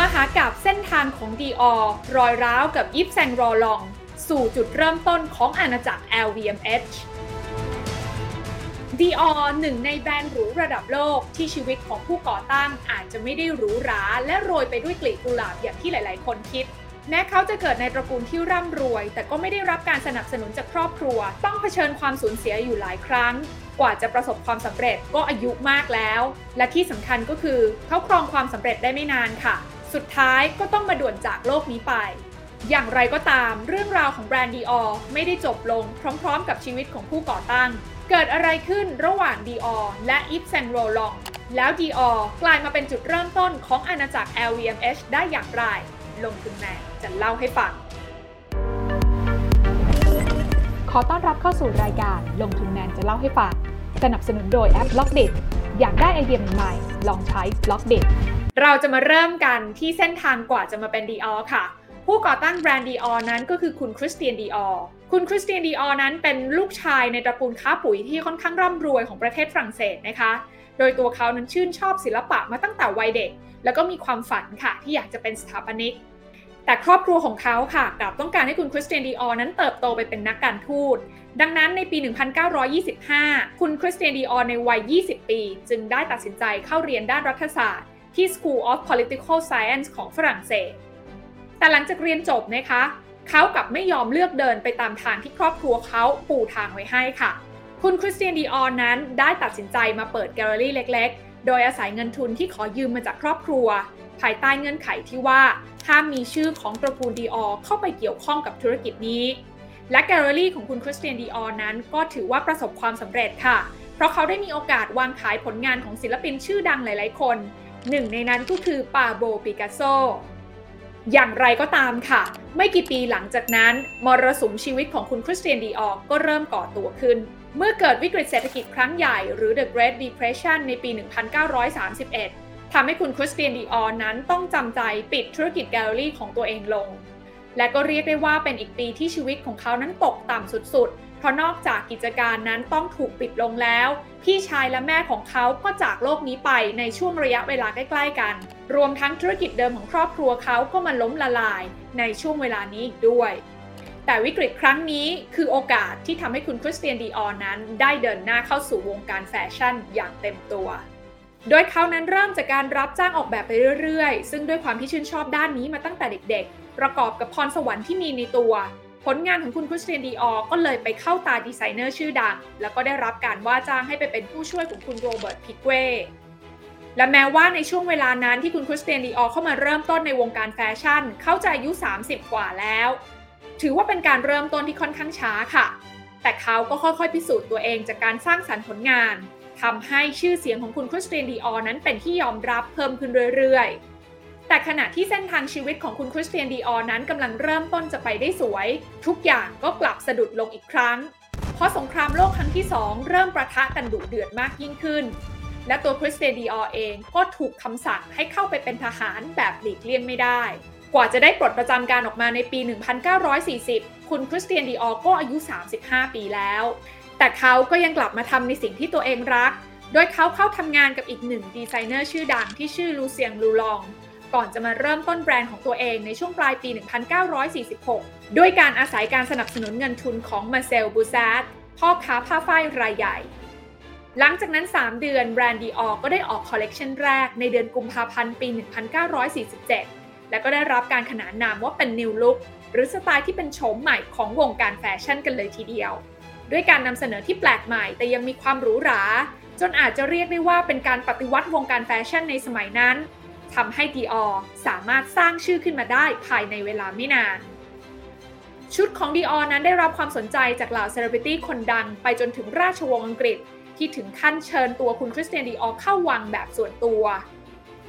มหากาบเส้นทางของดีออรอยร้าวกับยิปแซงรอลอง สู่จุดเริ่มต้นของอาณาจักร LVMH ดีออหนึ่งในแบรนด์หรูระดับโลกที่ชีวิตของผู้ก่อตั้งอาจจะไม่ได้หรูหราและโรยไปด้วยกลีบกุหลาบอย่างที่หลาย ๆ คนคิด แม้เขาจะเกิดในตระกูลที่ร่ำรวย แต่ก็ไม่ได้รับการสนับสนุนจากครอบครัว ต้องเผชิญความสูญเสียอยู่หลายครั้ง กว่าจะประสบความสำเร็จก็อายุมากแล้ว และที่สำคัญก็คือเขาครองความสำเร็จได้ไม่นานค่ะ สุดท้ายก็ต้องมาด่วนจากโลกนี้ไป อย่างไรก็ตามเรื่องราวของแบรนด์ Dior ไม่ได้จบลงพร้อมๆ กับชีวิตของผู้ก่อตั้ง เกิดอะไรขึ้นระหว่าง Dior และ Yves Saint Laurent แล้ว Dior กลายมาเป็นจุดเริ่มต้นของอาณาจักร LVMH ได้อย่างไร ลงทุนแมนจะเล่าให้ฟัง ขอต้อนรับเข้าสู่รายการลงทุนแมนจะเล่าให้ฟัง สนับสนุนโดยแอป b ล็อกเดอยากได้ไอเดียใหม่ๆลองใช้ b ล็อกเด เราจะมาเริ่มกันที่เส้นทางกว่าจะมาเป็นดีออค่ะ ผู้ก่อตั้งแบรนด์ดีออนั้นก็คือคุณคริสเตียนดีออคุณคริสเตียนดีออนั้นเป็นลูกชายในตระกูลค้าปุ๋ยที่ค่อนข้างร่ำรวยของประเทศฝรั่งเศสนะคะ โดยตัวเขานั้นชื่นชอบศิลปะมาตั้งแต่วัยเด็ก แล้วก็มีความฝันค่ะที่อยากจะเป็นสถาปนิกแต่ครอบครัวของเขาค่ะกลับต้องการให้คุณคริสเตียนดีออนั้นเติบโตไปเป็นนักการทูต ดังนั้นในปี 1925 คุณคริสเตียนดีออในวัย 20 ปี จึงได้ตัดสินใจเข้าเรียนด้านรัฐศาสตร์ ที่ School of Political Science ของฝรั่งเศส แต่หลังจากเรียนจบนะคะ เขากับไม่ยอมเลือกเดินไปตามทางที่ครอบครัวเขาปูทางไว้ให้ค่ะ คุณคริสเตียนดีออนนั้นได้ตัดสินใจมาเปิดแกลเลอรี่เล็ก ๆ โดยอาศัยเงินทุนที่ขอยืมมาจากครอบครัว ภายใต้เงื่อนไขที่ว่าห้ามมีชื่อของตระกูลดีออเข้าไปเกี่ยวข้องกับธุรกิจนี้ และแกลเลอรี่ของคุณคริสเตียนดีออนนั้น ก็ถือว่าประสบความสำเร็จค่ะ เพราะเขาได้มีโอกาสวางขายผลงานของศิลปินชื่อดังหลาย ๆ คน หนึ่งในนั้นก็คือปาโบปิกัสโซ อย่างไรก็ตามค่ะ ไม่กี่ปีหลังจากนั้น มรสุมชีวิตของคุณคริสเตียนดีออกก็เริ่มก่อตัวขึ้น เมื่อเกิดวิกฤตเศรษฐกิจครั้งใหญ่หรือ The Great Depression ในปี 1931 ทำให้คุณคริสเตียนดีออนั้นต้องจำใจปิดธุรกิจแกลเลอรี่ของตัวเองลง และก็เรียกได้ว่าเป็นอีกปีที่ชีวิตของเขานั้นตกต่ำสุด เพราะนอกจากกิจการนั้นต้องถูกปิดลงแล้ว พี่ชายและแม่ของเขาก็จากโลกนี้ไปในช่วงระยะเวลาใกล้ ๆ กัน รวมทั้งธุรกิจเดิมของครอบครัวเขาก็มาล้มละลายในช่วงเวลานี้อีกด้วย แต่วิกฤตครั้งนี้คือโอกาสที่ทำให้คุณคริสเตียนดีออนนั้น ได้เดินหน้าเข้าสู่วงการแฟชั่นอย่างเต็มตัว โดยเขานั้นเริ่มจากการรับจ้างออกแบบไปเรื่อยๆ ซึ่งด้วยความที่ชื่นชอบด้านนี้มาตั้งแต่เด็ก ๆ ประกอบกับพรสวรรค์ที่มีในตัว ผลงานของคุณ Christian Dior ก็เลยไปเข้าตาดีไซเนอร์ชื่อดัง แล้วก็ได้รับการว่าจ้างให้ไปเป็นผู้ช่วยของคุณ Robert Piguet และแม้ว่าในช่วงเวลานั้นที่คุณ Christian Dior เข้ามาเริ่มต้นในวงการแฟชั่น เขาจะอายุ 30 กว่าแล้ว ถือว่าเป็นการเริ่มต้นที่ค่อนข้างช้าค่ะ แต่เขาก็ค่อยๆ พิสูจน์ตัวเองจากการสร้างสรรค์ผลงานทำให้ชื่อเสียงของคุณคริสเตียนดีออนั้นเป็นที่ยอมรับเพิ่มขึ้นเรื่อยๆ แต่ขณะที่เส้นทางชีวิตของคุณคริสเตียนดีออนั้นกำลังเริ่มต้นจะไปได้สวย ทุกอย่างก็กลับสะดุดลงอีกครั้ง เพราะสงครามโลกครั้งที่2เริ่มประทะกันดุเดือดมากยิ่งขึ้น และตัวคริสเตียนดีออเองก็ถูกคำสั่งให้เข้าไปเป็นทหารแบบหลีกเลี่ยงไม่ได้ กว่าจะได้ปลดประจำการออกมาในปี 1940 คุณคริสเตียนดีออก็อายุ 35 ปีแล้ว แต่เขาก็ยังกลับมาทำในสิ่งที่ตัวเองรัก โดยเขาเข้าทำงานกับอีกหนึ่งดีไซเนอร์ชื่อดังที่ชื่อ Lucien Lelong ก่อนจะมาเริ่มต้นแบรนด์ของตัวเองในช่วงปลายปี 1946 ด้วยการอาศัยการสนับสนุนเงินทุนของ Marcel Boussac พ่อค้าผ้าฝ้ายรายใหญ่ หลังจากนั้น 3 เดือนแบรนด์ Dior ก็ได้ออกคอลเลกชันแรกในเดือนกุมภาพันธ์ปี 1947 และก็ได้รับการขนานนามว่าเป็น New Lookหรือสไตล์ที่เป็นโฉมใหม่ของวงการแฟชั่นกันเลยทีเดียว ด้วยการนำเสนอที่แปลกใหม่แต่ยังมีความหรูหรา จนอาจจะเรียกได้ว่าเป็นการปฏิวัติวงการแฟชั่นในสมัยนั้น ทำให้ Dior สามารถสร้างชื่อขึ้นมาได้ภายในเวลาไม่นาน ชุดของ Dior นั้นได้รับความสนใจจากเหล่าเซเลบริตี้คนดังไปจนถึงราชวงศ์อังกฤษ ที่ถึงขั้นเชิญตัวคุณ Christian Dior เข้าวังแบบส่วนตัว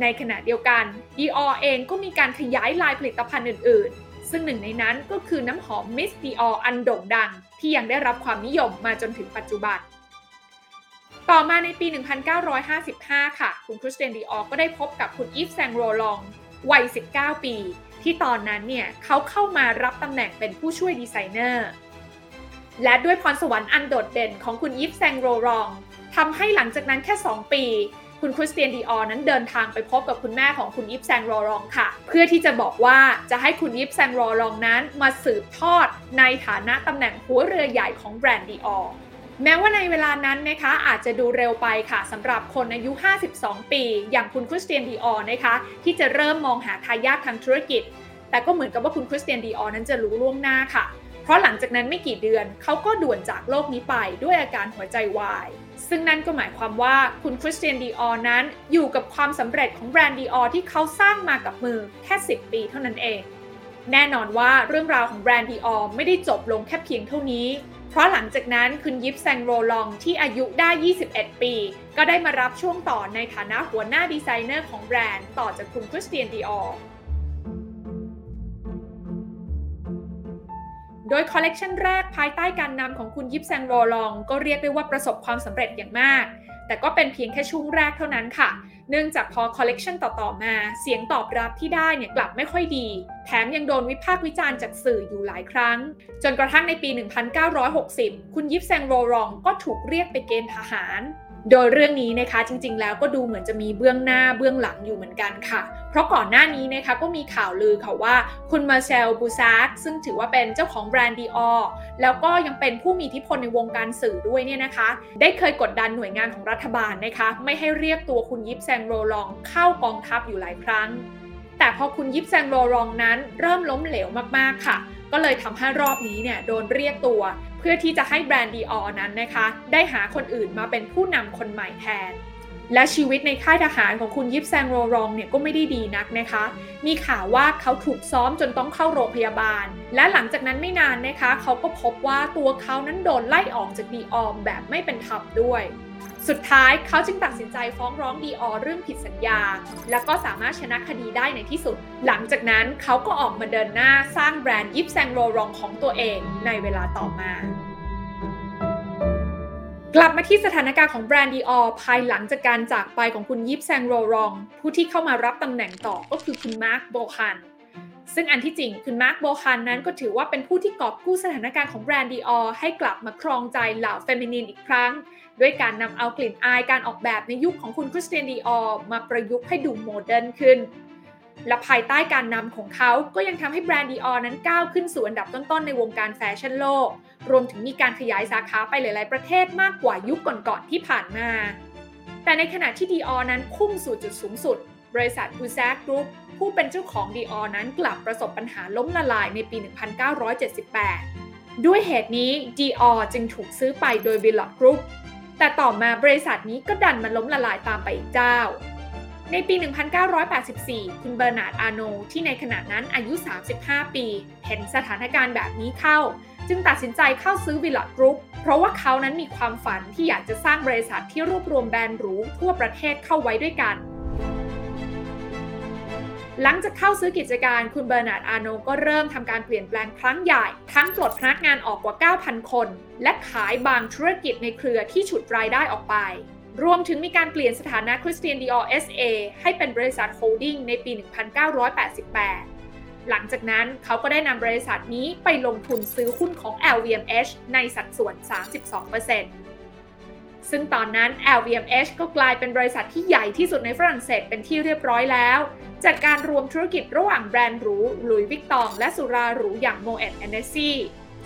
ในขณะเดียวกัน Dior เองก็มีการขยายลายผลิตภัณฑ์อื่น ๆ ซึ่งหนึ่งในนั้นก็คือน้ำหอม Miss Dior อันโด่งดัง ที่ยังได้รับความนิยมมาจนถึงปัจจุบัน ต่อมาในปี 1955 ค่ะ คุณ Christian Dior ก็ได้พบกับคุณ Yves Saint Laurent วัย 19 ปี ที่ตอนนั้นเนี่ยเขาเข้ามารับตำแหน่งเป็นผู้ช่วยดีไซเนอร์ และด้วยพรสวรรค์อันโดดเด่นของคุณ Yves Saint Laurentทำให้หลังจากนั้นแค่ 2 ปีคคุณคริสเตียนดีออนั้นเดินทางไปพบกับคุณแม่ของคุณยิปแซงรอรองค่ะ เพื่อที่จะบอกว่าจะให้คุณยิปแซงรอรองนั้นมาสืบทอดในฐานะตำแหน่งหัวเรือใหญ่ของแบรนด์ดีออ แม้ว่าในเวลานั้นนะคะอาจจะดูเร็วไปค่ะสำหรับคนอายุ 52 ปี อย่างคุณคริสเตียนดีออนะคะที่จะเริ่มมองหาทายาททางธุรกิจ แต่ก็เหมือนกับว่าคุณคริสเตียนดีออนั้นจะรู้ล่วงหน้าค่ะ เพราะหลังจากนั้นไม่กี่เดือนเขาก็ด่วนจากโลกนี้ไปด้วยอาการหัวใจวาย ซึ่งนั่นก็หมายความว่าคุณ Christian Dior นั้นอยู่กับความสำเร็จของแบรนด์ Dior ที่เขาสร้างมากับมือแค่ 10 ปีเท่านั้นเอง แน่นอนว่าเรื่องราวของแบรนด์ Dior ไม่ได้จบลงแค่เพียงเท่านี้ เพราะหลังจากนั้นคุณ Yves Saint Laurent ที่อายุได้ 21 ปี ก็ได้มารับช่วงต่อในฐานะหัวหน้าดีไซเนอร์ของแบรนด์ต่อจากคุณ Christian Diorโดยคอลเลกชันแรกภายใต้การนำของคุณ Yves Saint Laurent ก็เรียกได้ว่าประสบความสำเร็จอย่างมาก แต่ก็เป็นเพียงแค่ช่วงแรกเท่านั้นค่ะ เนื่องจากพอคอลเลกชันต่อๆมา เสียงตอบรับที่ได้เนี่ยกลับไม่ค่อยดี แถมยังโดนวิพากษ์วิจารณ์จากสื่ออยู่หลายครั้ง จนกระทั่งในปี 1960 คุณ Yves Saint Laurent ก็ถูกเรียกไปเกณฑ์ทหาร โดยเรื่องนี้นะคะจริง ๆ แล้วก็ดูเหมือนจะมีเบื้องหน้าเบื้องหลังอยู่เหมือนกันค่ะ เพราะก่อนหน้านี้นะคะก็มีข่าวลือค่ะว่าคุณมาเชลบูซาร์ซึ่งถือว่าเป็นเจ้าของแบรนด์ดีออแล้วก็ยังเป็นผู้มีอิทธิพลในวงการสื่อด้วยเนี่ยนะคะ ได้เคยกดดันหน่วยงานของรัฐบาลนะคะ ไม่ให้เรียกตัวคุณยิปแซงโรลองเข้ากองทัพอยู่หลายครั้ง แต่พอคุณยิปแซงโรลองนั้นเริ่มล้มเหลวมากๆค่ะ ก็เลยทำให้รอบนี้เนี่ยโดนเรียกตัว พื่อที่จะให้แบรนด์ดีออนั้นนะคะ ได้หาคนอื่นมาเป็นผู้นำคนใหม่แทน และชีวิตในค่ายทหารของคุณยิปแซงโรรองเนี่ยก็ไม่ได้ดีนักนะคะ มีข่าวว่าเขาถูกซ้อมจนต้องเข้าโรงพยาบาล และหลังจากนั้นไม่นานนะคะ เขาก็พบว่าตัวเขานั้นโดนไล่ออกจากดีออมแบบไม่เป็นธรรมด้วย สุดท้ายเขาจึงตัดสินใจฟ้องร้องดีออเรื่องผิดสัญญา แล้วก็สามารถชนะคดีได้ในที่สุด หลังจากนั้นเขาก็ออกมาเดินหน้าสร้างแบรนด์ยิปแซงโรรองของตัวเองในเวลาต่อมา กลับมาที่สถานการณ์ของแบรนด์ดีออภายหลังจากการจากไปของคุณยิปแซงโรรอง ผู้ที่เข้ามารับตำแหน่งต่อก็คือคุณ Marc Bohan ซึ่งอันที่จริงคุณ Marc Bohan นั้นก็ถือว่าเป็นผู้ที่กอบกู้สถานการณ์ของแบรนด์ Dior ให้กลับมาครองใจเหล่า feminine อีกครั้ง ด้วยการนำเอากลิ่นอายการออกแบบในยุคของคุณ Christian Dior มาประยุกต์ให้ดู modern ขึ้น และภายใต้การนำของเขาก็ยังทำให้แบรนด์ Dior นั้นก้าวขึ้นสู่อันดับต้นๆในวงการแฟชั่นโลก รวมถึงมีการขยายสาขาไปหลาย ๆ ประเทศมากกว่ายุคก่อน ๆ ที่ผ่านมา แต่ในขณะที่ Dior นั้นพุ่งสู่จุดสูงสุด บริษัท Boussac Group ผู้เป็นเจ้าของ Dior นั้นกลับประสบปัญหาล้มละลายในปี 1978 ด้วยเหตุนี้ Dior จึงถูกซื้อไปโดย Willot Group แต่ต่อมาบริษัทนี้ก็ดันมาล้มละลายตามไปอีกเจ้า ในปี 1984 คุณ Bernard Arnault ที่ในขณะนั้นอายุ 35 ปี เห็นสถานการณ์แบบนี้เข้า จึงตัดสินใจเข้าซื้อ Willot Groupเพราะว่าเขานั้นมีความฝันที่อยากจะสร้างบริษัทที่รวบรวมแบรนด์หรูทั่วประเทศเข้าไว้ด้วยกัน หลังจากเข้าซื้อกิจการคุณ Bernard Arnault ก็เริ่มทำการเปลี่ยนแปลงครั้งใหญ่ ทั้งปลดพนักงานออกกว่า 9,000 คน และขายบางธุรกิจในเครือที่ฉุดรายได้ออกไป รวมถึงมีการเปลี่ยนสถานะคริสเตียนดีออ SA ให้เป็นบริษัท holding ในปี 1988 หลังจากนั้นเขาก็ได้นำบริษัทนี้ไปลงทุนซื้อหุ้นของ LVMH ในสัดส่วน 32%ซึ่งตอนนั้น LVMH ก็กลายเป็นบริษัทที่ใหญ่ที่สุดในฝรั่งเศสเป็นที่เรียบร้อยแล้ว จากการรวมธุรกิจระหว่างแบรนด์หรู Louis Vuitton และสุราหรูอย่าง Moët Hennessy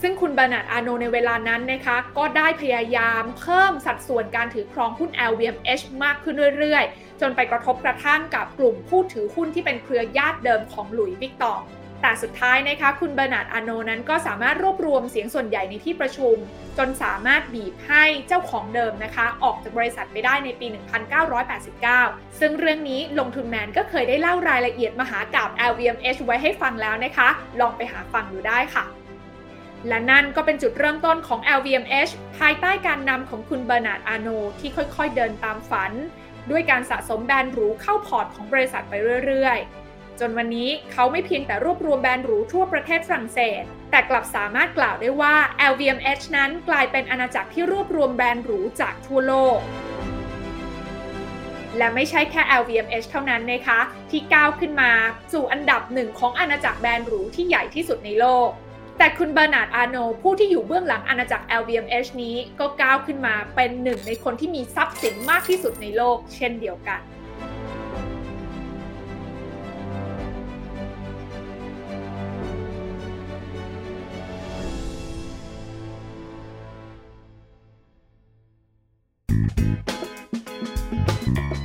ซึ่งคุณ Bernard Arnault ในเวลานั้นนะคะ ก็ได้พยายามเพิ่มสัดส่วนการถือครองหุ้น LVMH มากขึ้นเรื่อยๆ จนไปกระทบกระทั่งกับกลุ่มผู้ถือหุ้นที่เป็นเครือญาติเดิมของ Louis Vuitton แต่สุดท้ายนะคะคุณ Bernard Arnault นั้นก็สามารถรวบรวมเสียงส่วนใหญ่ในที่ประชุม จนสามารถบีบให้เจ้าของเดิมนะคะ ออกจากบริษัทไปได้ในปี 1989 ซึ่งเรื่องนี้ลงทุนแมนก็เคยได้เล่ารายละเอียดมหากราบ LVMH ไว้ให้ฟังแล้วนะคะ ลองไปหาฟังดูได้ค่ะ และนั่นก็เป็นจุดเริ่มต้นของ LVMH ภายใต้การนำของคุณเบอร์นาร์ดอาโนที่ค่อยๆ เดินตามฝัน ด้วยการสะสมแบรนด์หรูเข้าพอร์ตของบริษัทไปเรื่อยๆ จนวันนี้เขาไม่เพียงแต่รวบรวมแบรนด์หรูทั่วประเทศฝรั่งเศส แต่กลับสามารถกล่าวได้ว่า LVMH นั้นกลายเป็นอาณาจักรที่รวบรวมแบรนด์หรูจากทั่วโลกและไม่ใช่แค่ LVMH เท่านั้นนะคะ ที่ก้าวขึ้นมาสู่อันดับหนึ่งของอาณาจักรแบรนด์หรูที่ใหญ่ที่สุดในโลก แต่คุณเบอร์นาร์ดอาโนผู้ที่อยู่เบื้องหลังอาณาจักร LVMH นี้ก็ก้าวขึ้นมาเป็นหนึ่งในคนที่มีทรัพย์สินมากที่สุดในโลกเช่นเดียวกัน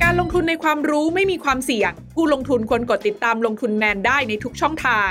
การลงทุนในความรู้ไม่มีความเสี่ยง ผู้ลงทุนควรกดติดตามลงทุนแมนได้ในทุกช่องทาง